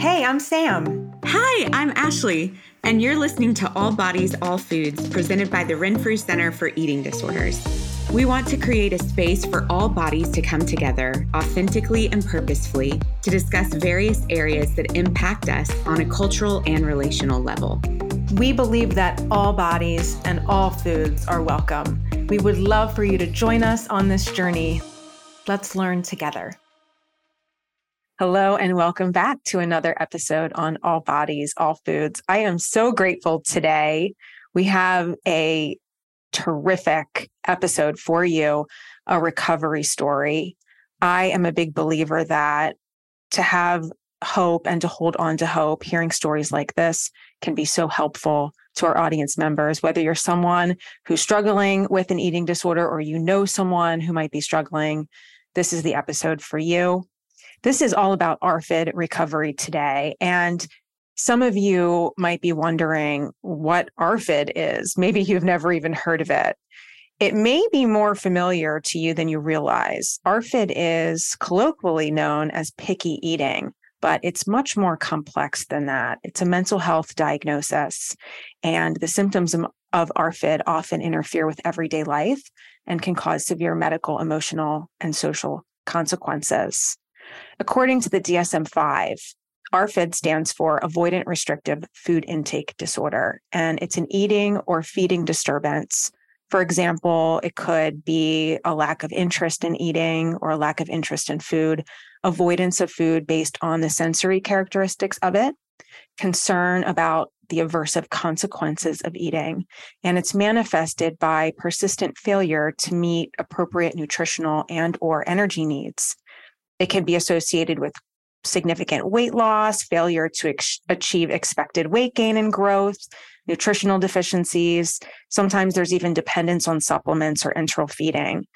Hey, I'm Sam. Hi, I'm Ashley, and you're listening to All Bodies, All Foods, presented by the Renfrew Center for Eating Disorders. We want to create a space for all bodies to come together authentically and purposefully to discuss various areas that impact us on a cultural and relational level. We believe that all bodies and all foods are welcome. We would love for you to join us on this journey. Let's learn together. Hello, and welcome back to another episode on All Bodies, All Foods. I am so grateful today. We have a terrific episode for you a recovery story. I am a big believer that to have hope and to hold on to hope, hearing stories like this can be so helpful to our audience members, whether you're someone who's struggling with an eating disorder or you know someone who might be struggling. This is the episode for you. This is all about ARFID recovery today. And some of you might be wondering what ARFID is. Maybe you've never even heard of it. It may be more familiar to you than you realize. ARFID is colloquially known as picky eating, but it's much more complex than that. It's a mental health diagnosis, and the symptoms of ARFID often interfere with everyday life and can cause severe medical, emotional, and social consequences. According to the DSM 5, ARFID stands for Avoidant Restrictive Food Intake Disorder, and it's an eating or feeding disturbance. For example, it could be a lack of interest in eating or a lack of interest in food, avoidance of food based on the sensory characteristics of it, concern about the aversive consequences of eating, and it's manifested by persistent failure to meet appropriate nutritional and or energy needs. It can be associated with significant weight loss, failure to ex- achieve expected weight gain and growth, nutritional deficiencies. Sometimes there's even dependence on supplements or enteral feeding,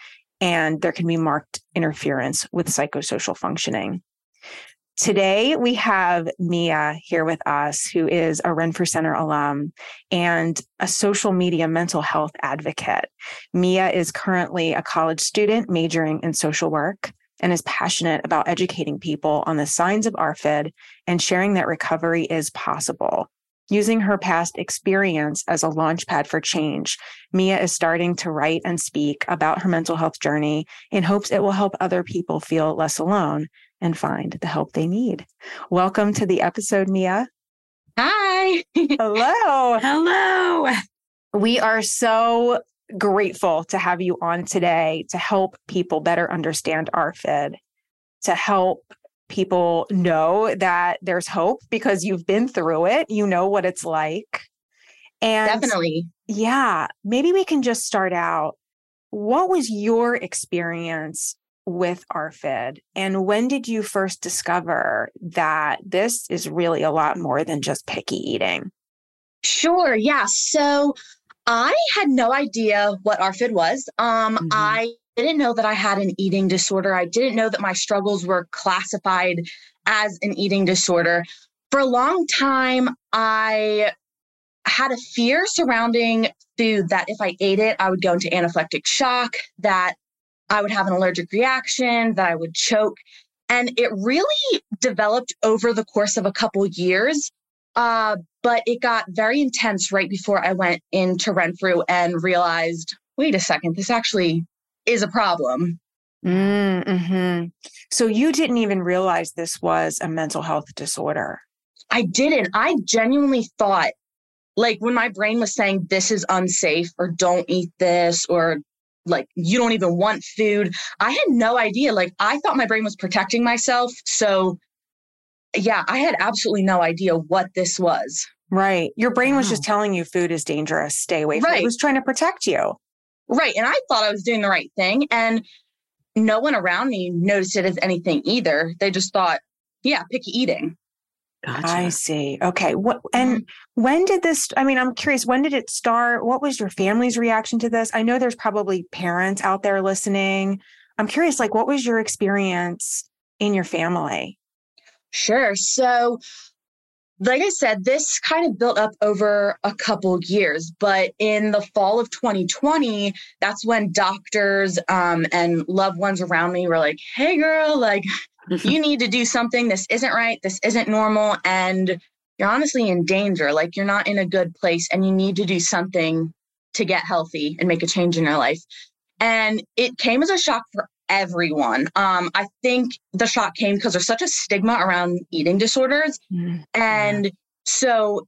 and there can be marked interference with psychosocial functioning. Today, we have Mia here with us, who is a Renfrew Center alum and a social media mental health advocate. Mia is currently a college student majoring in social work and is passionate about educating people on the signs of ARFID and sharing that recovery is possible. Using her past experience as a launchpad for change, Mia is starting to write and speak about her mental health journey in hopes it will help other people feel less alone and find the help they need. Welcome to the episode, Mia. Hi. Hello. Hello. We are so grateful to have you on today to help people better understand ARFID, to help people know that there's hope because you've been through it, you know what it's like. And definitely. Yeah, maybe we can just start out. What was your experience with ARFID? And when did you first discover that this is really a lot more than just picky eating? Sure. Yeah. So I had no idea what ARFID was. Um, mm-hmm. I didn't know that I had an eating disorder. I didn't know that my struggles were classified as an eating disorder. For a long time, I had a fear surrounding food that if I ate it, I would go into anaphylactic shock, that I would have an allergic reaction, that I would choke. And it really developed over the course of a couple years. Uh, but it got very intense right before I went into Renfrew and realized, wait a second, this actually is a problem. Mm-hmm. So you didn't even realize this was a mental health disorder. I didn't. I genuinely thought, like, when my brain was saying, this is unsafe, or don't eat this, or like, you don't even want food, I had no idea. Like, I thought my brain was protecting myself. So yeah, I had absolutely no idea what this was. Right. Your brain was just telling you food is dangerous. Stay away from right. it. It was trying to protect you. Right. And I thought I was doing the right thing. And no one around me noticed it as anything either. They just thought, yeah, picky eating. Gotcha. I see. Okay. What and mm-hmm. when did this I mean, I'm curious, when did it start? What was your family's reaction to this? I know there's probably parents out there listening. I'm curious, like, what was your experience in your family? Sure. So, like I said, this kind of built up over a couple years, but in the fall of 2020, that's when doctors um, and loved ones around me were like, "Hey, girl, like you need to do something. This isn't right. This isn't normal. And you're honestly in danger. Like you're not in a good place and you need to do something to get healthy and make a change in your life. And it came as a shock for everyone. Um, I think the shock came because there's such a stigma around eating disorders. Mm-hmm. And so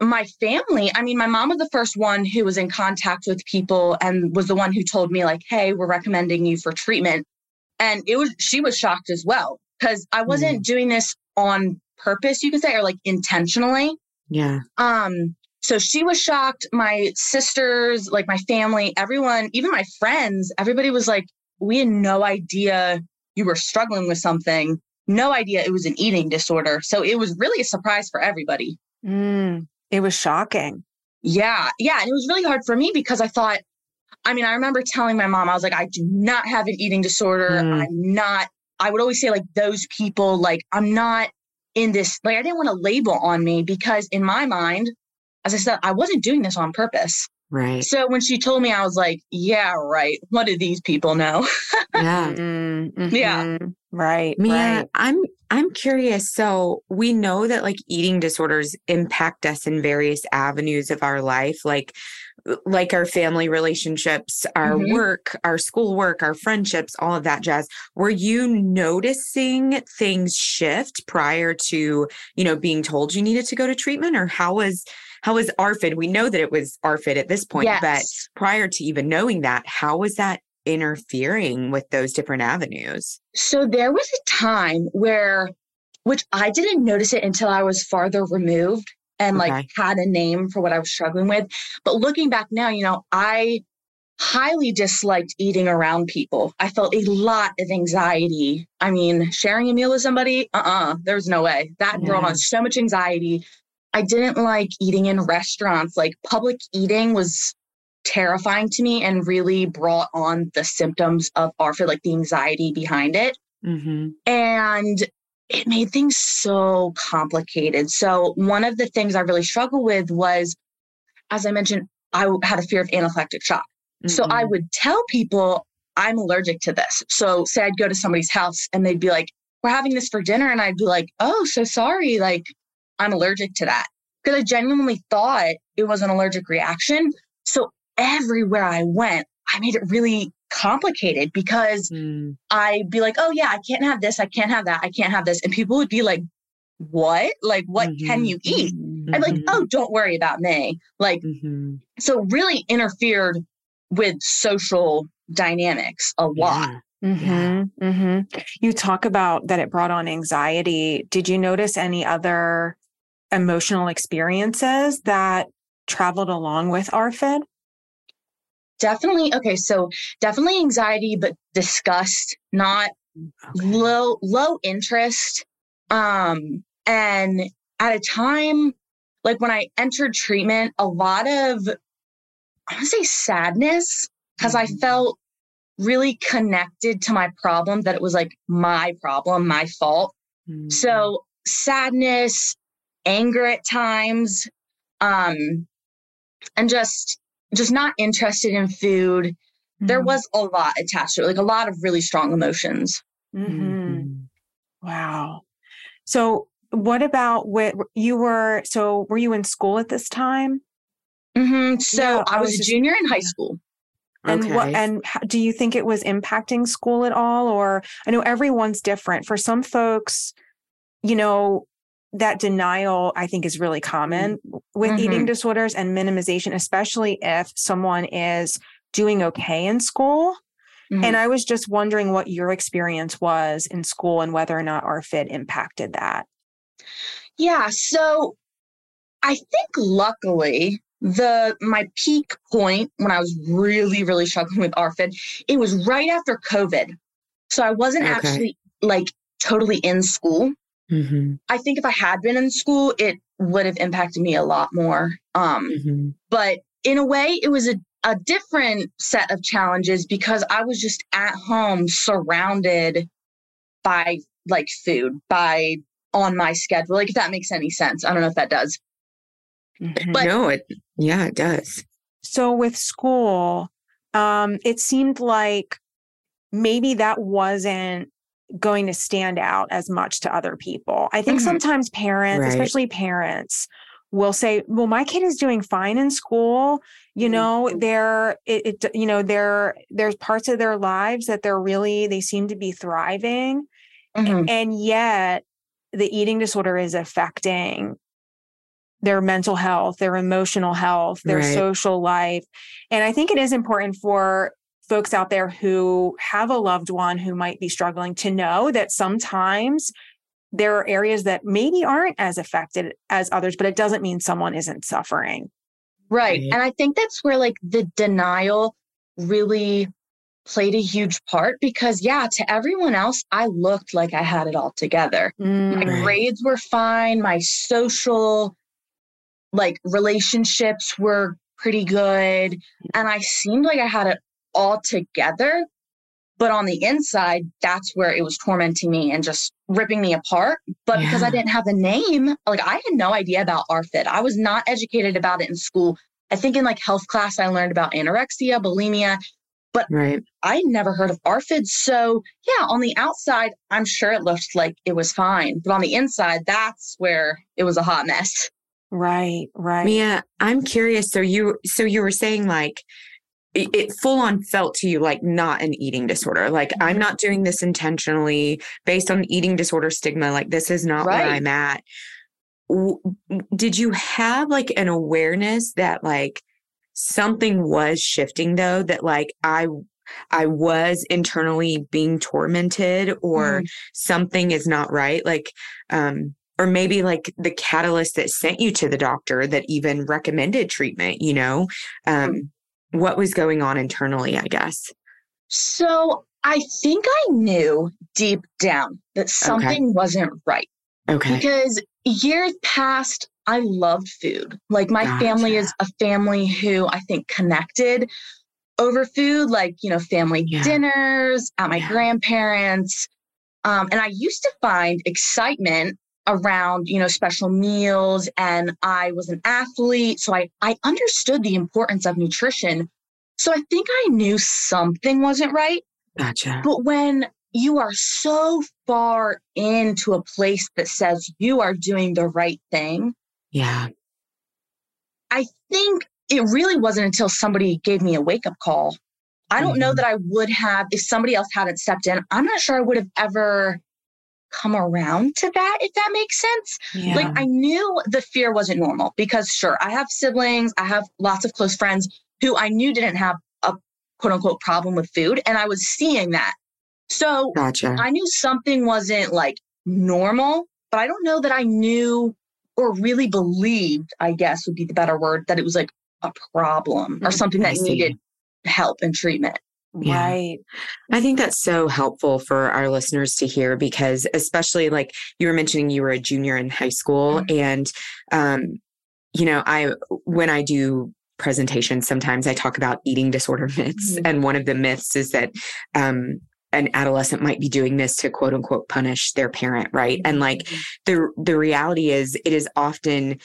my family, I mean, my mom was the first one who was in contact with people and was the one who told me, like, hey, we're recommending you for treatment. And it was, she was shocked as well because I wasn't mm. doing this on purpose, you could say, or like intentionally. Yeah. Um, so she was shocked. My sisters, like my family, everyone, even my friends, everybody was like, we had no idea you were struggling with something, no idea it was an eating disorder. So it was really a surprise for everybody. Mm, it was shocking. Yeah. Yeah. And it was really hard for me because I thought, I mean, I remember telling my mom, I was like, I do not have an eating disorder. Mm. I'm not, I would always say, like, those people, like, I'm not in this, like, I didn't want a label on me because in my mind, as I said, I wasn't doing this on purpose. Right. So when she told me, I was like, yeah, right. What do these people know? yeah. Mm-hmm. Yeah. Right. Mia, right. I'm I'm curious. So we know that like eating disorders impact us in various avenues of our life, like like our family relationships, our mm-hmm. work, our school work, our friendships, all of that jazz. Were you noticing things shift prior to, you know, being told you needed to go to treatment or how was how was ARFID? We know that it was ARFID at this point, yes. but prior to even knowing that, how was that interfering with those different avenues? So there was a time where, which I didn't notice it until I was farther removed and okay. like had a name for what I was struggling with. But looking back now, you know, I highly disliked eating around people. I felt a lot of anxiety. I mean, sharing a meal with somebody, uh uh-uh, uh, there's no way. That yeah. brought on so much anxiety. I didn't like eating in restaurants. Like public eating was terrifying to me and really brought on the symptoms of ARFID, like the anxiety behind it. Mm-hmm. And it made things so complicated. So, one of the things I really struggled with was, as I mentioned, I had a fear of anaphylactic shock. Mm-hmm. So, I mm-hmm. would tell people I'm allergic to this. So, say I'd go to somebody's house and they'd be like, We're having this for dinner. And I'd be like, Oh, so sorry. Like, I'm allergic to that. Because I genuinely thought it was an allergic reaction. So, everywhere I went, I made it really complicated because mm. I'd be like, oh, yeah, I can't have this. I can't have that. I can't have this. And people would be like, what? Like, what mm-hmm. can you eat? Mm-hmm. I'm like, mm-hmm. oh, don't worry about me. Like, mm-hmm. so really interfered with social dynamics a lot. Yeah. Mm-hmm, mm-hmm. You talk about that it brought on anxiety. Did you notice any other emotional experiences that traveled along with ARFID? definitely okay so definitely anxiety but disgust not okay. low low interest um and at a time like when i entered treatment a lot of i want to say sadness because mm-hmm. i felt really connected to my problem that it was like my problem my fault mm-hmm. so sadness anger at times um and just just not interested in food. Mm-hmm. There was a lot attached to it, like a lot of really strong emotions. Mm-hmm. mm-hmm. Wow. So, what about what you were? So, were you in school at this time? Mm-hmm. So, yeah, I, was, was a junior in high school. And okay. what? And do you think it was impacting school at all? Or I know everyone's different. For some folks, you know, that denial i think is really common mm-hmm. with mm-hmm. eating disorders and minimization especially if someone is doing okay in school mm-hmm. and i was just wondering what your experience was in school and whether or not ARFID impacted that yeah so i think luckily the my peak point when i was really really struggling with ARFID it was right after covid so i wasn't okay. actually like totally in school Mm-hmm. I think if I had been in school, it would have impacted me a lot more. Um, mm-hmm. But in a way, it was a, a different set of challenges because I was just at home surrounded by like food, by on my schedule. Like, if that makes any sense. I don't know if that does. Mm-hmm. But no, it, yeah, it does. So with school, um, it seemed like maybe that wasn't going to stand out as much to other people. I think mm-hmm. sometimes parents, right. especially parents, will say, "Well, my kid is doing fine in school. You know, mm-hmm. they're it, it you know, they're there's parts of their lives that they're really they seem to be thriving." Mm-hmm. And yet the eating disorder is affecting their mental health, their emotional health, their right. social life. And I think it is important for folks out there who have a loved one who might be struggling to know that sometimes there are areas that maybe aren't as affected as others, but it doesn't mean someone isn't suffering. Right. And I think that's where like the denial really played a huge part because yeah, to everyone else, I looked like I had it all together. Mm, my grades were fine, my social like relationships were pretty good, and I seemed like I had it all together. But on the inside, that's where it was tormenting me and just ripping me apart. But yeah. because I didn't have a name, like I had no idea about ARFID. I was not educated about it in school. I think in like health class, I learned about anorexia, bulimia, but right. I never heard of ARFID. So yeah, on the outside, I'm sure it looked like it was fine. But on the inside, that's where it was a hot mess. Right, right. Mia, I'm curious. So you so you were saying like it, full on felt to you like not an eating disorder. Like I'm mm-hmm. not doing this intentionally based on eating disorder stigma. Like this is not right. where I'm at. did you have like an awareness that like something was shifting though that like I I was internally being tormented or mm. something is not right like um or maybe like the catalyst that sent you to the doctor that even recommended treatment you know um mm. What was going on internally I guess so I think I knew deep down that something okay. wasn't right okay because years past I loved food. Like my gotcha. family is a family who I think connected over food, like, you know, family yeah. dinners at my yeah. grandparents. Um, and I used to find excitement around, you know, special meals. And I was an athlete. So I, I understood the importance of nutrition. So I think I knew something wasn't right. Gotcha. But when you are so far into a place that says you are doing the right thing, yeah. I think it really wasn't until somebody gave me a wake up call. I don't mm-hmm. know that I would have, if somebody else hadn't stepped in, I'm not sure I would have ever come around to that, if that makes sense. Yeah. Like I knew the fear wasn't normal because, sure, I have siblings, I have lots of close friends who I knew didn't have a quote unquote problem with food. And I was seeing that. So gotcha. I knew something wasn't like normal, but I don't know that I knew or really believed, I guess would be the better word, that it was like a problem or mm, something that needed help and treatment. Yeah. Right. I think that's so helpful for our listeners to hear because, especially like you were mentioning, you were a junior in high school. Mm-hmm. And, um, you know, I, when I do presentations, sometimes I talk about eating disorder myths. Mm-hmm. And one of the myths is that, um, an adolescent might be doing this to quote unquote punish their parent right and like mm-hmm. the the reality is it is often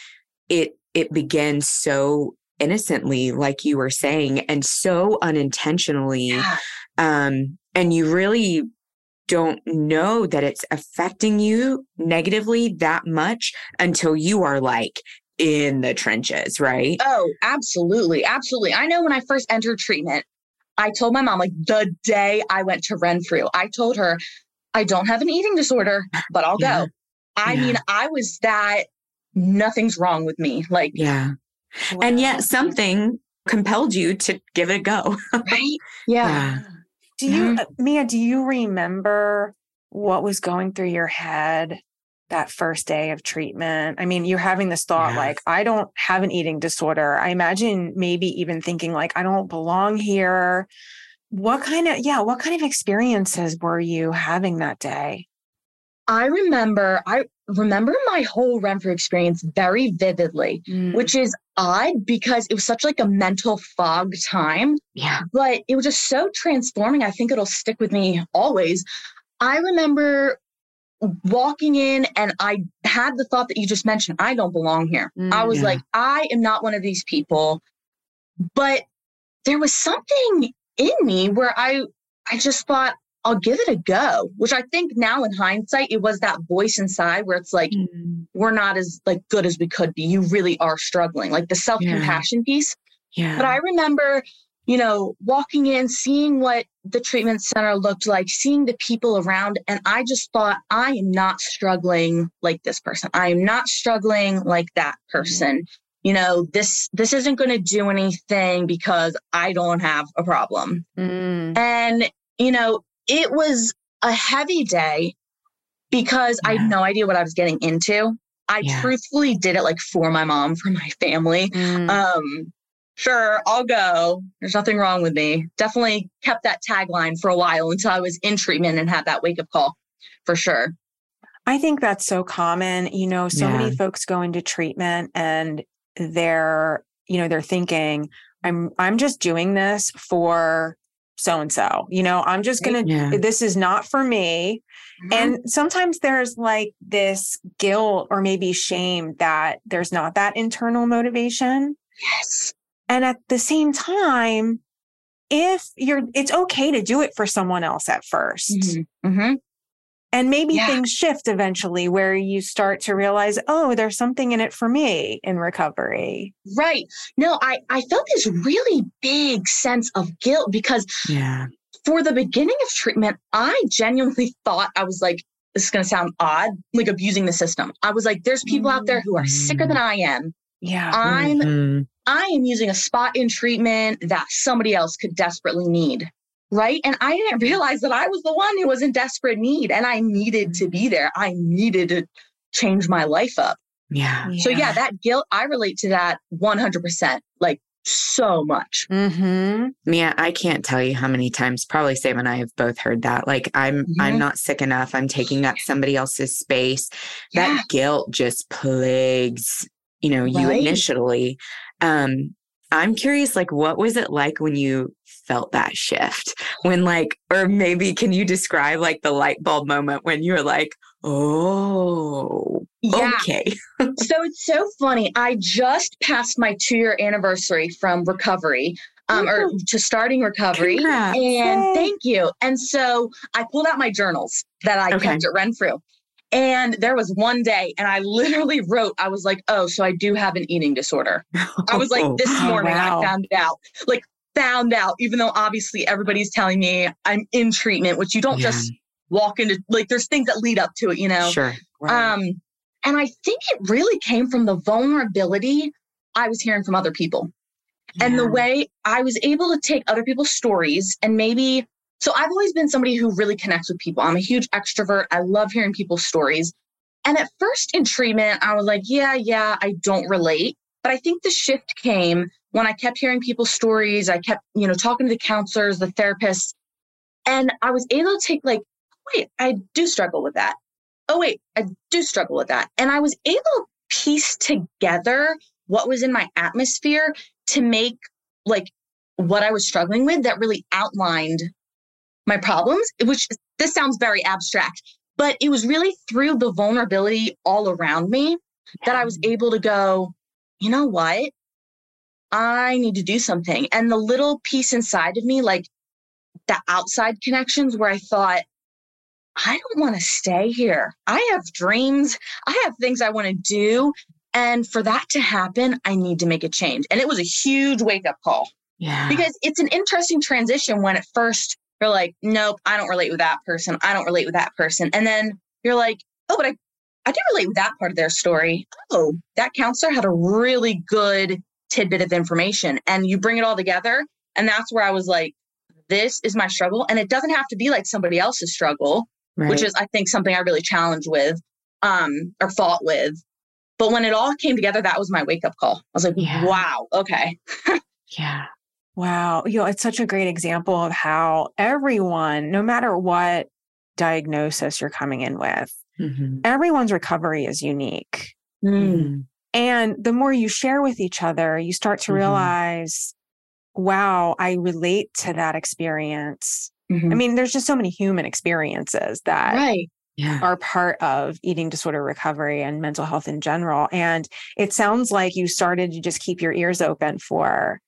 it it begins so innocently like you were saying and so unintentionally yeah. um and you really don't know that it's affecting you negatively that much until you are like in the trenches, right? Oh, absolutely. Absolutely. I know when I first entered treatment, I told my mom, like the day I went to Renfrew, I told her, I don't have an eating disorder, but I'll yeah. go. I yeah. mean, I was that nothing's wrong with me. Like, yeah. Wow. And yet something compelled you to give it a go. right? Yeah. yeah. Do you, mm-hmm. Mia, do you remember what was going through your head that first day of treatment? I mean, you're having this thought yes. like, I don't have an eating disorder. I imagine maybe even thinking like, I don't belong here. What kind of, yeah, what kind of experiences were you having that day? I remember, I remember my whole Renfrew experience very vividly, mm. which is odd because it was such like a mental fog time. Yeah. But it was just so transforming. I think it'll stick with me always. I remember walking in and I had the thought that you just mentioned, I don't belong here. Mm, I was yeah. like, I am not one of these people. But there was something in me where I I just thought I'll give it a go, which I think now in hindsight, it was that voice inside where it's like, mm. we're not as like good as we could be. You really are struggling, like the self compassion yeah. piece. Yeah. But I remember, you know, walking in, seeing what the treatment center looked like, seeing the people around, and I just thought, I am not struggling like this person. I am not struggling like that person. Mm. You know, this this isn't going to do anything because I don't have a problem. Mm. And you know, it was a heavy day because yeah. I had no idea what I was getting into. I yeah. truthfully did it like for my mom, for my family. Mm. Um, sure, I'll go. There's nothing wrong with me. Definitely kept that tagline for a while until I was in treatment and had that wake up call for sure. I think that's so common. You know, so yeah. many folks go into treatment and they're, you know, they're thinking, I'm I'm just doing this for so and so. You know, I'm just going to, yeah. this is not for me. Mm-hmm. And sometimes there's like this guilt or maybe shame that there's not that internal motivation. Yes. And at the same time, if you're, it's okay to do it for someone else at 1st mm-hmm. mm-hmm. And maybe yeah. things shift eventually where you start to realize, oh, there's something in it for me in recovery. Right. No, I, I felt this really big sense of guilt because yeah. for the beginning of treatment, I genuinely thought I was like, this is going to sound odd, like abusing the system. I was like, there's people out there who are sicker than I am. Yeah. I'm mm-hmm. I am using a spot in treatment that somebody else could desperately need right? And I didn't realize that I was the one who was in desperate need and I needed to be there. I needed to change my life up. Yeah. So, yeah, that guilt, I relate to that 100%, like so much. Mm-hmm. Mia, I can't tell you how many times, probably Sam and I have both heard that. Like, I'm, mm-hmm. I'm not sick enough. I'm taking up somebody else's space. Yeah. That guilt just plagues, you know, right. you initially. Um, I'm curious, like, what was it like when you felt that shift? When, like, or maybe can you describe like the light bulb moment when you were like, oh, yeah. okay. so it's so funny. I just passed my two year anniversary from recovery. Um, or to starting recovery. Congrats. And Yay. thank you. And so I pulled out my journals that I okay. kept at Renfrew. And there was one day, and I literally wrote, I was like, oh, so I do have an eating disorder. I was like, this morning wow. I found out. Like, found out, even though obviously everybody's telling me I'm in treatment, which you don't yeah. just walk into, like, there's things that lead up to it, you know? Sure. Right. Um, and I think it really came from the vulnerability I was hearing from other people. Yeah. And the way I was able to take other people's stories and maybe so I've always been somebody who really connects with people. I'm a huge extrovert. I love hearing people's stories. And at first in treatment, I was like, yeah, yeah, I don't relate. But I think the shift came when I kept hearing people's stories. I kept, you know, talking to the counselors, the therapists, and I was able to take like, oh, wait, I do struggle with that. Oh, wait, I do struggle with that. And I was able to piece together what was in my atmosphere to make like what I was struggling with that really outlined my problems, which this sounds very abstract, but it was really through the vulnerability all around me that I was able to go, you know what? I need to do something. And the little piece inside of me, like the outside connections where I thought, I don't want to stay here. I have dreams. I have things I want to do. And for that to happen, I need to make a change. And it was a huge wake up call. Yeah. Because it's an interesting transition when at first you're like, nope, I don't relate with that person. I don't relate with that person. And then you're like, oh, but I, I do relate with that part of their story. Oh, that counselor had a really good tidbit of information. And you bring it all together. And that's where I was like, this is my struggle. And it doesn't have to be like somebody else's struggle, right. which is, I think, something I really challenged with um, or fought with. But when it all came together, that was my wake up call. I was like, yeah. wow, okay. yeah. Wow. You know, it's such a great example of how everyone, no matter what diagnosis you're coming in with, mm-hmm. everyone's recovery is unique. Mm. And the more you share with each other, you start to mm-hmm. realize, wow, I relate to that experience. Mm-hmm. I mean, there's just so many human experiences that right. yeah. are part of eating disorder recovery and mental health in general. And it sounds like you started to just keep your ears open for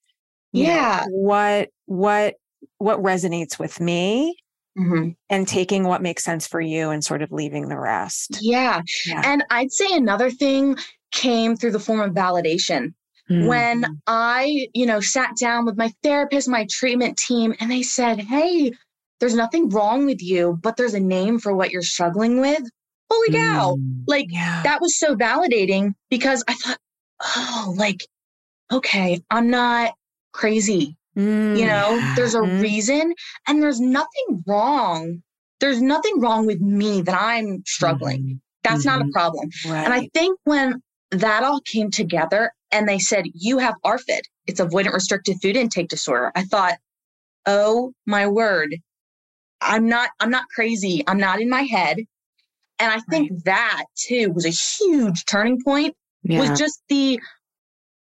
yeah know, what what what resonates with me mm-hmm. and taking what makes sense for you and sort of leaving the rest. Yeah. yeah. And I'd say another thing came through the form of validation. Mm-hmm. When I, you know, sat down with my therapist, my treatment team, and they said, Hey, there's nothing wrong with you, but there's a name for what you're struggling with. Holy cow. Mm, like yeah. that was so validating because I thought, oh, like, okay, I'm not crazy. Mm, you know, there's a mm. reason and there's nothing wrong. There's nothing wrong with me that I'm struggling. Mm-hmm. That's mm-hmm. not a mm-hmm. problem. Right. And I think when that all came together and they said, you have ARFID, it's avoidant restricted food intake disorder. I thought, oh my word, I'm not, I'm not crazy. I'm not in my head. And I think right. that too was a huge turning point yeah. was just the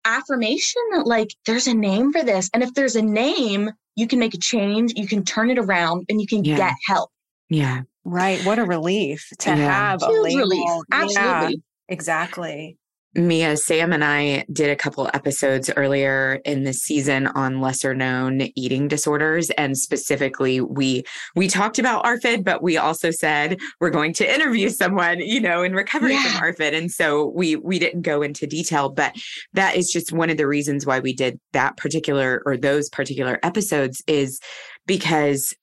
affirmation that like there's a name for this. And if there's a name, you can make a change, you can turn it around and you can yeah. get help. Yeah. Right. What a relief to yeah. have Huge a label. relief. Absolutely. Yeah, exactly. Mia, Sam, and I did a couple episodes earlier in the season on lesser known eating disorders. And specifically, we we talked about ARFID, but we also said we're going to interview someone, you know, in recovery yeah. from ARFID. And so we we didn't go into detail, but that is just one of the reasons why we did that particular or those particular episodes is because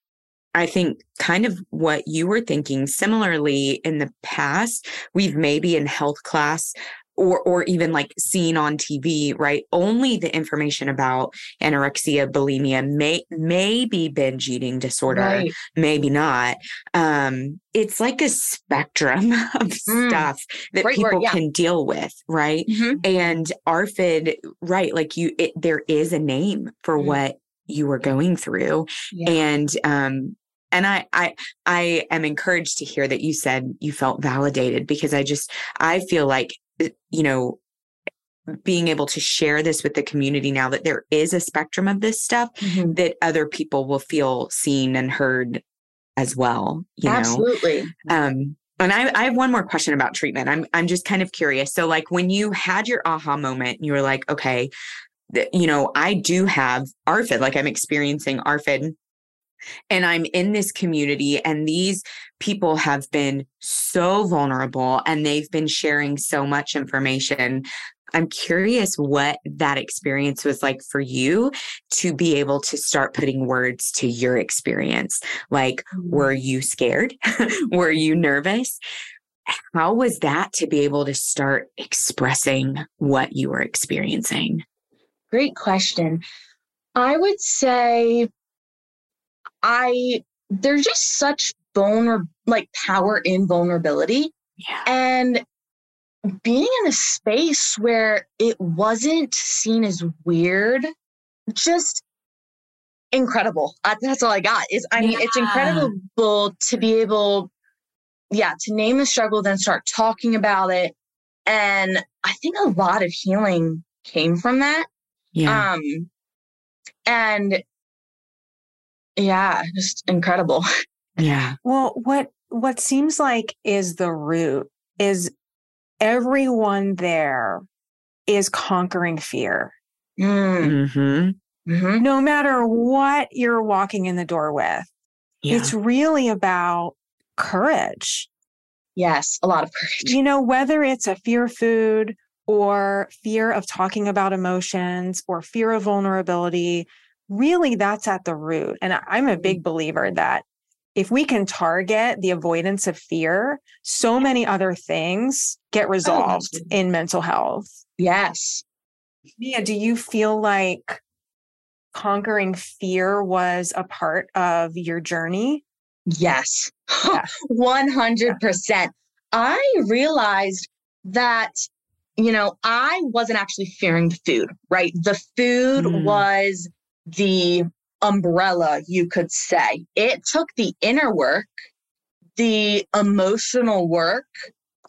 I think kind of what you were thinking similarly in the past, we've maybe in health class or or even like seen on TV, right? Only the information about anorexia, bulimia, may maybe binge eating disorder, right. maybe not. Um, it's like a spectrum of mm. stuff that people word, yeah. can deal with, right? Mm-hmm. And ARFID, right? Like you, it, there is a name for mm. what you are going through, yeah. and um, and I, I i am encouraged to hear that you said you felt validated because i just i feel like you know, being able to share this with the community now that there is a spectrum of this stuff mm-hmm. that other people will feel seen and heard as well you absolutely know? um and I, I have one more question about treatment i'm i'm just kind of curious so like when you had your aha moment you were like okay you know i do have arfid like i'm experiencing arfid and I'm in this community, and these people have been so vulnerable and they've been sharing so much information. I'm curious what that experience was like for you to be able to start putting words to your experience. Like, were mm. you scared? were you nervous? How was that to be able to start expressing what you were experiencing? Great question. I would say I there's just such vulnerable like power in vulnerability. Yeah. And being in a space where it wasn't seen as weird, just incredible. That's all I got. Is I mean, yeah. it's incredible to be able, yeah, to name the struggle, then start talking about it. And I think a lot of healing came from that. Yeah. Um, and yeah, just incredible. Yeah. Well, what what seems like is the root is everyone there is conquering fear. Mm. Mm-hmm. Mm-hmm. No matter what you're walking in the door with, yeah. it's really about courage. Yes, a lot of courage. You know, whether it's a fear of food or fear of talking about emotions or fear of vulnerability, really that's at the root. And I'm a big mm-hmm. believer that if we can target the avoidance of fear, so many other things get oh, resolved oh, in mental health. Yes. Mia, do you feel like conquering fear was a part of your journey? Yes, yeah. 100%. I realized that, you know, I wasn't actually fearing the food, right? The food mm. was the umbrella, you could say. It took the inner work, the emotional work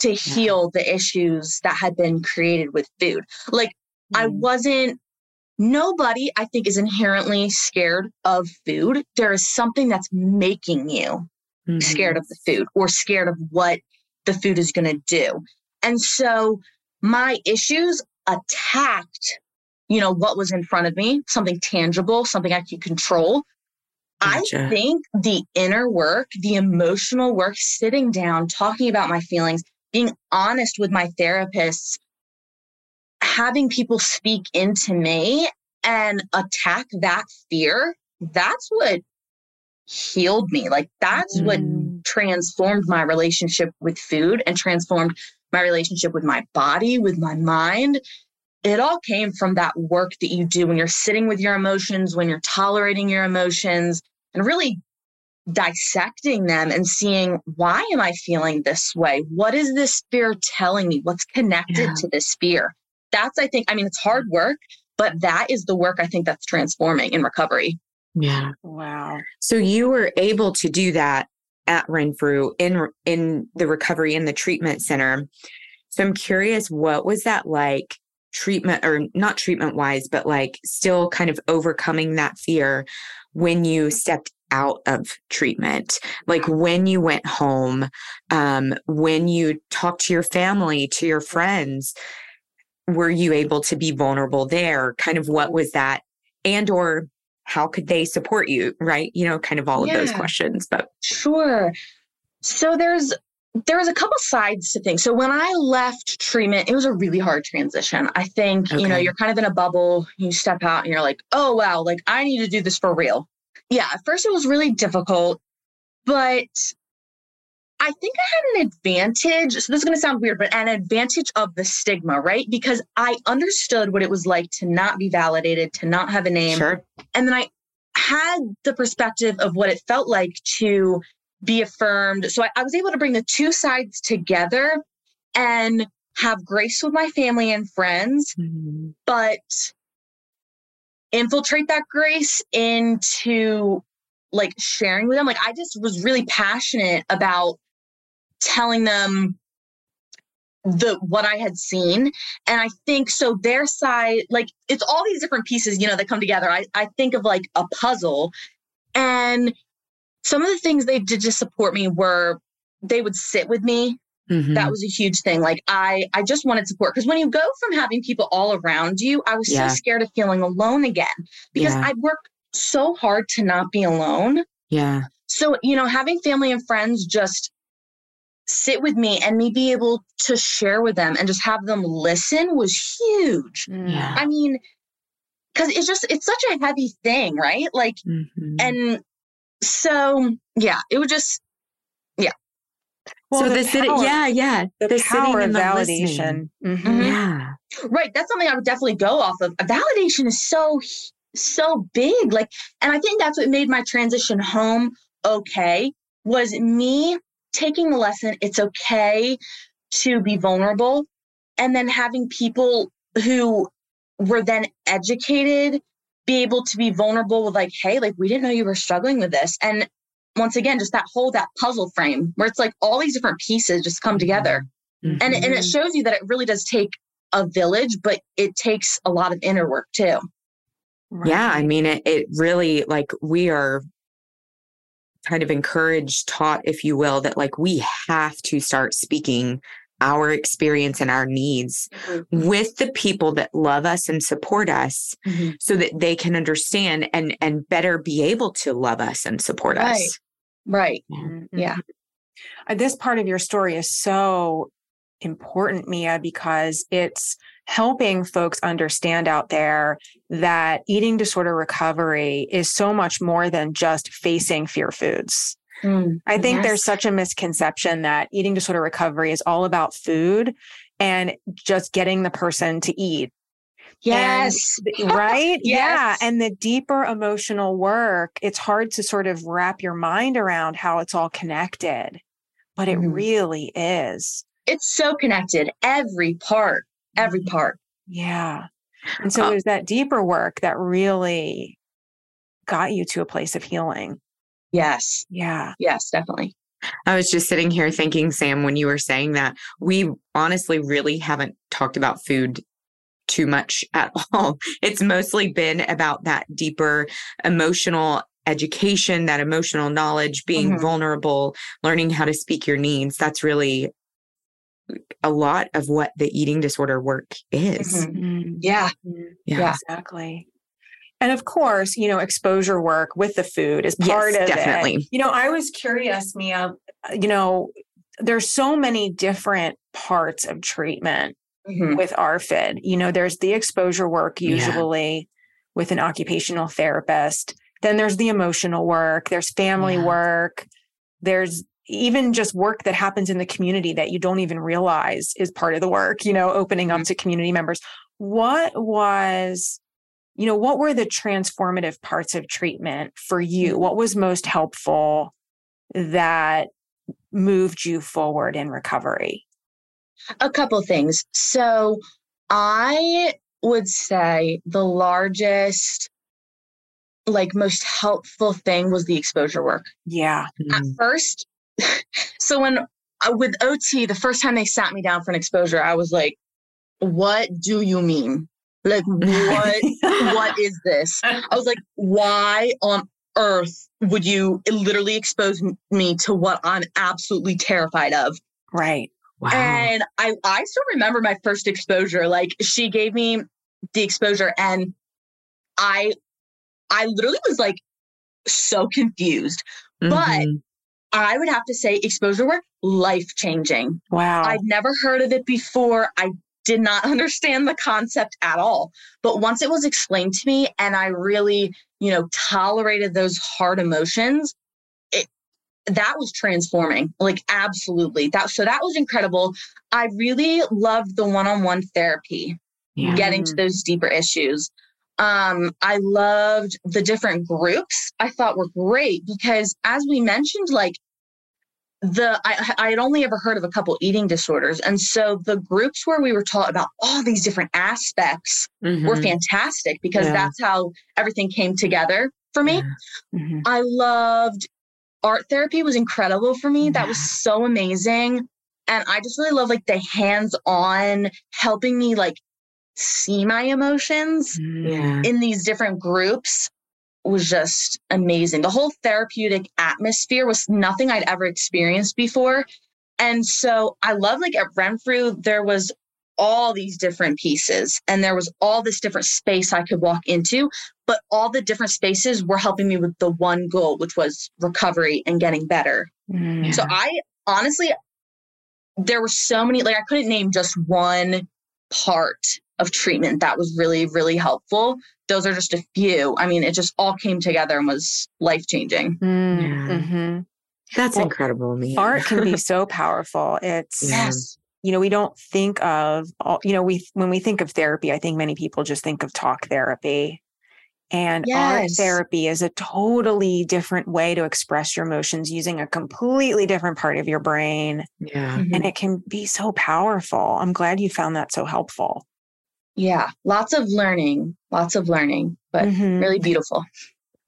to heal the issues that had been created with food. Like, mm. I wasn't, nobody, I think, is inherently scared of food. There is something that's making you mm-hmm. scared of the food or scared of what the food is going to do. And so my issues attacked you know, what was in front of me, something tangible, something I could control. Gotcha. I think the inner work, the emotional work, sitting down, talking about my feelings, being honest with my therapists, having people speak into me and attack that fear, that's what healed me. Like that's mm. what transformed my relationship with food and transformed my relationship with my body, with my mind. It all came from that work that you do when you're sitting with your emotions, when you're tolerating your emotions, and really dissecting them and seeing why am I feeling this way? What is this fear telling me? What's connected yeah. to this fear? That's, I think, I mean, it's hard work, but that is the work I think that's transforming in recovery. Yeah. Wow. So you were able to do that at Renfrew in in the recovery in the treatment center. So I'm curious, what was that like? Treatment or not treatment wise, but like still kind of overcoming that fear when you stepped out of treatment. Like when you went home um, when you talked to your family to your friends were you able to be vulnerable there? Kind of what was that and or how could they support you right? You know kind of all yeah, of those questions but sure. So there's there was a couple sides to things. So when I left treatment, it was a really hard transition. I think, okay. you know, you're kind of in a bubble, you step out and you're like, oh wow, like I need to do this for real. Yeah, at first it was really difficult, but I think I had an advantage. So this is going to sound weird, but an advantage of the stigma, right? Because I understood what it was like to not be validated, to not have a name. Sure. And then I had the perspective of what it felt like to be affirmed. So I, I was able to bring the two sides together and have grace with my family and friends, mm-hmm. but infiltrate that grace into like sharing with them. Like I just was really passionate about telling them the what I had seen. And I think so their side, like it's all these different pieces, you know, that come together. I, I think of like a puzzle. And some of the things they did to support me were they would sit with me. Mm-hmm. That was a huge thing. Like I I just wanted support. Because when you go from having people all around you, I was yeah. so scared of feeling alone again. Because yeah. I'd worked so hard to not be alone. Yeah. So, you know, having family and friends just sit with me and me be able to share with them and just have them listen was huge. Yeah. I mean, because it's just it's such a heavy thing, right? Like, mm-hmm. and so yeah, it would just yeah. Well, so the, the city, yeah, yeah, the, the power of validation. Mm-hmm. Mm-hmm. Yeah, right. That's something I would definitely go off of. Validation is so so big, like, and I think that's what made my transition home okay. Was me taking the lesson, it's okay to be vulnerable. And then having people who were then educated be able to be vulnerable with, like, hey, like, we didn't know you were struggling with this. And once again, just that whole, that puzzle frame where it's like all these different pieces just come together. Mm-hmm. And, and it shows you that it really does take a village, but it takes a lot of inner work too. Right. Yeah. I mean, it, it really, like, we are kind of encouraged, taught, if you will, that like we have to start speaking our experience and our needs mm-hmm. with the people that love us and support us mm-hmm. so that they can understand and and better be able to love us and support right. us right mm-hmm. yeah uh, this part of your story is so important mia because it's helping folks understand out there that eating disorder recovery is so much more than just facing fear foods. Mm, I think yes. there's such a misconception that eating disorder recovery is all about food and just getting the person to eat. Yes. And, right? yes. Yeah. And the deeper emotional work, it's hard to sort of wrap your mind around how it's all connected, but it mm. really is. It's so connected, every part every mm-hmm. part. Yeah. And so uh, it was that deeper work that really got you to a place of healing. Yes. Yeah. Yes, definitely. I was just sitting here thinking, Sam, when you were saying that, we honestly really haven't talked about food too much at all. It's mostly been about that deeper emotional education, that emotional knowledge, being mm-hmm. vulnerable, learning how to speak your needs. That's really a lot of what the eating disorder work is. Mm-hmm. Yeah. yeah. Yeah. Exactly. And of course, you know, exposure work with the food is part yes, of definitely. it. You know, I was curious, Mia, you know, there's so many different parts of treatment Mhm. with ARFID. You know, there's the exposure work Yeah. usually with an occupational therapist. Then there's the emotional work, there's family Yeah. work, there's even just work that happens in the community that you don't even realize is part of the work, you know, opening up Mhm. to community members. What was, you know, what were the transformative parts of treatment for you? What was most helpful that moved you forward in recovery? A couple things. So I would say the largest, like most helpful thing was the exposure work. Yeah. At Mm. first, so when uh, with OT, the first time they sat me down for an exposure, I was like, what do you mean? Like, what, what is this? I was like, why on earth would you literally expose me to what I'm absolutely terrified of? Right. Wow. And I, I still remember my first exposure. Like she gave me the exposure and I I literally was like so confused. but- Mhm. I would have to say exposure work, life changing. Wow. I'd never heard of it before. I did not understand the concept at all. But once it was explained to me and I really, you know, tolerated those hard emotions, it that was transforming. Like absolutely. That so that was incredible. I really loved the one-on-one therapy yeah. getting to those deeper issues. Um, I loved the different groups. I thought were great because, as we mentioned, like the I, I had only ever heard of a couple eating disorders, and so the groups where we were taught about all these different aspects were Mhm. fantastic because Yeah. that's how everything came together for me. Yeah. Mhm. I loved art therapy was incredible for me. That was so amazing. And I just really love like the hands-on helping me like see my emotions Yeah. in these different groups was just amazing. The whole therapeutic atmosphere was nothing I'd ever experienced before. And so I love like at Renfrew, there was all these different pieces and there was all this different space I could walk into, but all the different spaces were helping me with the one goal, which was recovery and getting better. Mm. So I honestly, there were so many, like I couldn't name just one part of treatment that was really, really helpful. Those are just a few. I mean, it just all came together and was life changing. Mm, Yeah. mhm. That's Well, incredible, Mia. Art can be so powerful. It's Yes. you know we don't think of all- you know we when we think of therapy, I think many people just think of talk therapy. And art therapy is a totally different way to express your emotions using a completely different part of your brain. Yeah. Mhm. And it can be so powerful. I'm glad you found that so helpful. Yeah. Lots of learning, lots of learning, but Mhm. really beautiful.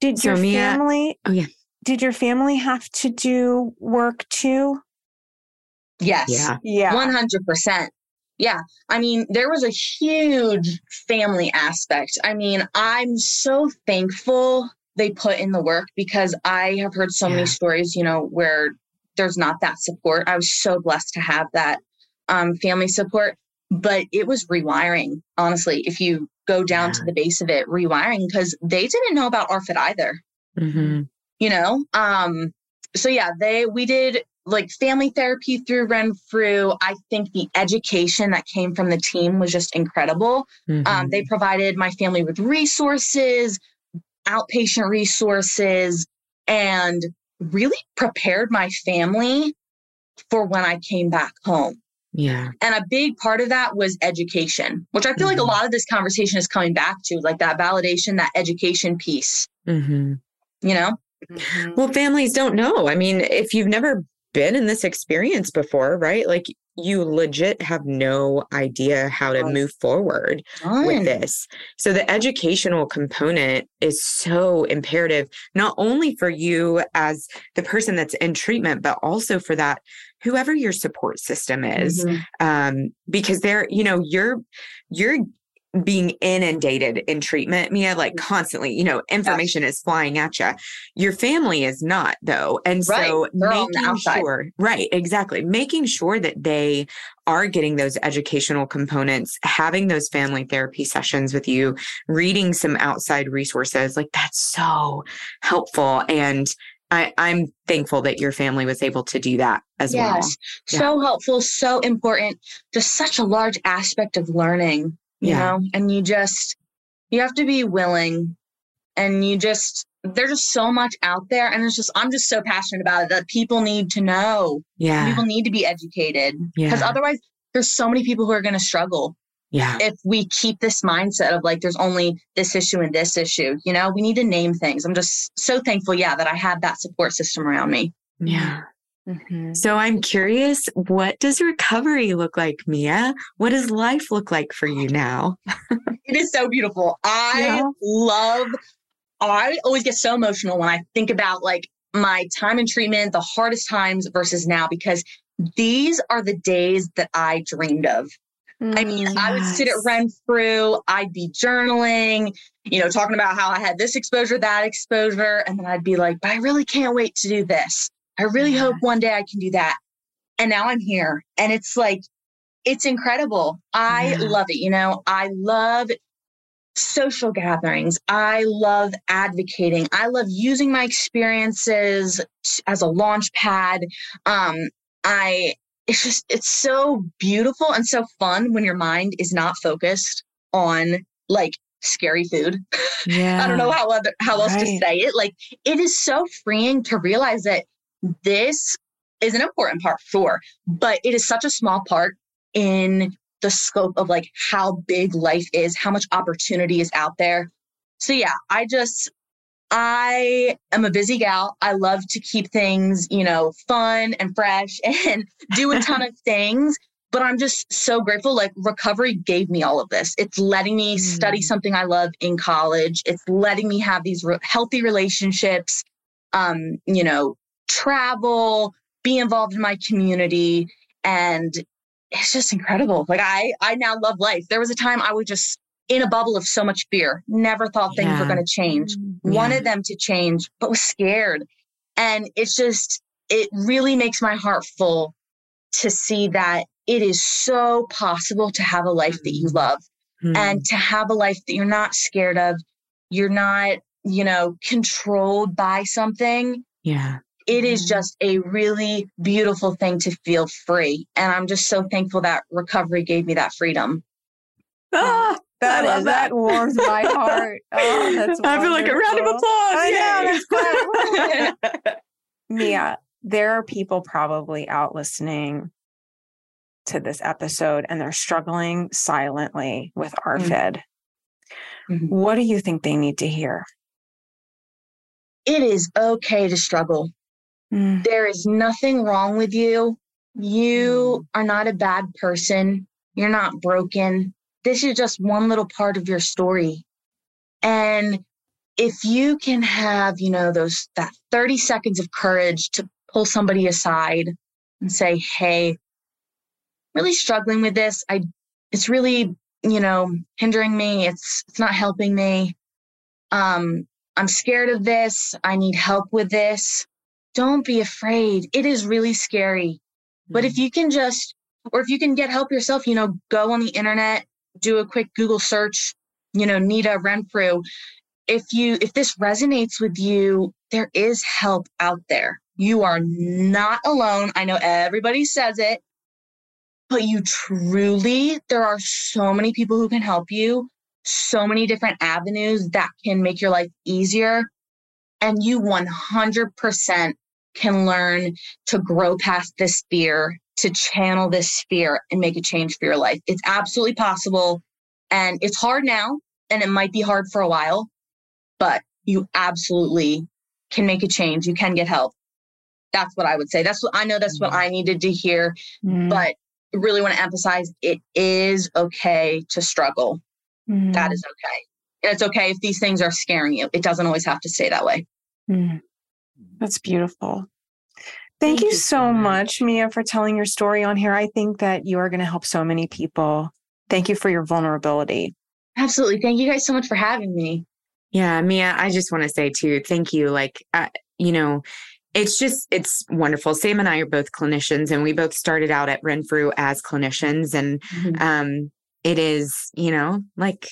Did So, your Mia- family? Oh, yeah. Did your family have to do work too? Yes. Yeah. Yeah. 100%. Yeah. I mean, there was a huge family aspect. I mean, I'm so thankful they put in the work because I have heard so Yeah. many stories, you know, where there's not that support. I was so blessed to have that um, family support, but it was rewiring, honestly. If you go down Yeah. to the base of it, rewiring, because they didn't know about ARFID either hmm you know um so yeah they we did like family therapy through renfrew i think the education that came from the team was just incredible Mm-hmm. um, they provided my family with resources outpatient resources and really prepared my family for when i came back home yeah. and a big part of that was education which i feel like a Mhm. lot of this conversation is coming back to like that validation that education piece hmm you know Mhm. Well, families don't know. I mean, if you've never been in this experience before, right? Like you legit have no idea how to move forward with this. So the educational component is so imperative, not only for you as the person that's in treatment, but also for that whoever your support system is. Mhm. Um, because they're, you know, you're you're being inundated in treatment, Mia, like mm. constantly, you know, information yes. is flying at you. Your family is not, though. And right. so making sure, right, exactly, making sure that they are getting those educational components, having those family therapy sessions with you, reading some outside resources, like that's so helpful. And I, am thankful that your family was able to do that as yes, well. Yeah. So helpful, so important, just such a large aspect of learning you yeah. know and you just you have to be willing and you just there's just so much out there and it's just i'm just so passionate about it that people need to know. Yeah. People need to be educated because yeah. otherwise there's so many people who are going to struggle yeah. if we keep this mindset of like there's only this issue and this issue you know? We need to name things. I'm just so thankful yeah that i had that support system around me. Yeah Mm-hmm. So I'm curious, what does recovery look like, Mia? What does life look like for you now? it is so beautiful. I yeah. love, I always get so emotional when I think about like my time in treatment, the hardest times versus now, because these are the days that I dreamed of. I mean, yes. I would sit at Renfrew, I'd be journaling, you know, talking about how I had this exposure, that exposure. And then I'd be like, but I really can't wait to do this. I really yeah. hope one day I can do that. And now I'm here. And it's like, it's incredible. I yeah. love it. You know, I love social gatherings. I love advocating. I love using my experiences as a launch pad. Um, I, it's just, it's so beautiful and so fun when your mind is not focused on like scary food. Yeah. I don't know how other, how else right. to say it. Like it is so freeing to realize that this is an important part, sure, but it is such a small part in the scope of like how big life is, how much opportunity is out there. So yeah, I just I am a busy gal. I love to keep things, you know, fun and fresh and do a ton of things. But I'm just so grateful. Like, recovery gave me all of this. It's letting me study mm. something I love in college. It's letting me have these re- healthy relationships, um, you know, travel, be involved in my community. And it's just incredible. Like I, I now love life. There was a time I was just in a bubble of so much fear, never thought things yeah. were going to change, yeah. wanted them to change, but was scared. And it's just, it really makes my heart full to see that it is so possible to have a life that you mm-hmm. love mm-hmm. and to have a life that you're not scared of. You're not, you know, controlled by something. Yeah it is mm-hmm. just a really beautiful thing to feel free. And I'm just so thankful that recovery gave me that freedom. Ah, that is, that. that. warms my heart. Oh, that's I feel like a round of applause. I know, that's Mia, there are people probably out listening to this episode and they're struggling silently with ARFID. Mm-hmm. mm-hmm. What do you think they need to hear? It is okay to struggle. Mm. There is nothing wrong with you. You mm. are not a bad person. You're not broken. This is just one little part of your story. And if you can have, you know, those that 30 seconds of courage to pull somebody aside and say, "Hey, really struggling with this. I it's really, you know, hindering me. It's it's not helping me. Um I'm scared of this. I need help with this don't be afraid. It is really scary. But if mm-hmm. you can just, or if you can get help yourself, you know, go on the internet, do a quick Google search, you know, Nita Renfrew. If you, if this resonates with you, there is help out there. You are not alone. I know everybody says it, but you truly, there are so many people who can help you, so many different avenues that can make your life easier. And you 100% can learn to grow past this fear, to channel this fear and make a change for your life. It's absolutely possible. And it's hard now, and it might be hard for a while, but you absolutely can make a change. You can get help. That's what I would say. That's what I know that's what mm-hmm. I needed to hear. Mm. But really want to emphasize it is okay to struggle. Mm. That is okay. And it's okay if these things are scaring you. It doesn't always have to stay that way. That's beautiful. Thank, Thank you, you, so much, Mia, for telling your story on here. I think that you are going to help so many people. Thank you for your vulnerability. Absolutely. Thank you guys so much for having me. Yeah, Mia, I just want to say too, thank you. Like, uh, you know, it's just it's wonderful sam and i are both clinicians and we both started out at renfrew as clinicians and mm-hmm. um it is you know like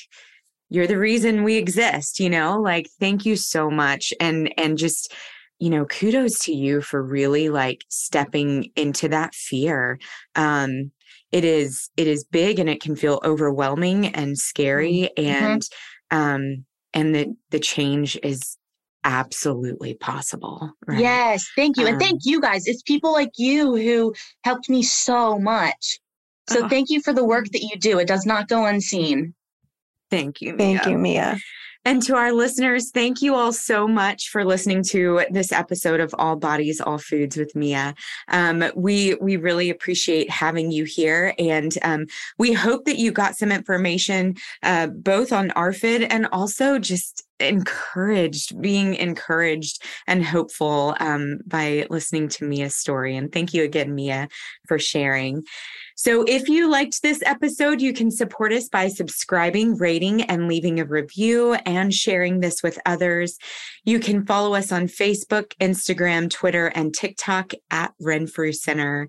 you're the reason we exist you know like thank you so much and and just you know kudos to you for really like stepping into that fear um it is it is big and it can feel overwhelming and scary mm-hmm. and um and the the change is absolutely possible. Right? Yes, thank you. Um, and thank you guys. It's people like you who helped me so much. So oh. thank you for the work that you do. It does not go unseen. Thank you. Mia. Thank you, Mia. And to our listeners, thank you all so much for listening to this episode of All Bodies, All Foods with Mia. Um, we we really appreciate having you here, and um, we hope that you got some information uh, both on ARFID and also just encouraged, being encouraged and hopeful um, by listening to Mia's story. And thank you again, Mia, for sharing. So, if you liked this episode, you can support us by subscribing, rating, and leaving a review and sharing this with others. You can follow us on Facebook, Instagram, Twitter, and TikTok at Renfrew Center.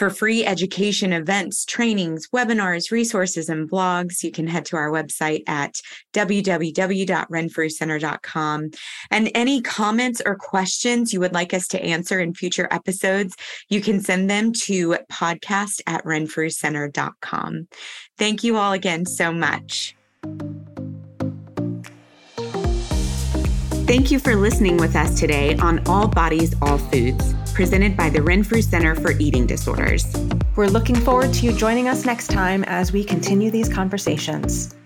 For free education events, trainings, webinars, resources, and blogs, you can head to our website at www.renfrewcenter.com. And any comments or questions you would like us to answer in future episodes, you can send them to podcast at renfrewcenter.com. Thank you all again so much. Thank you for listening with us today on All Bodies, All Foods, presented by the Renfrew Center for Eating Disorders. We're looking forward to you joining us next time as we continue these conversations.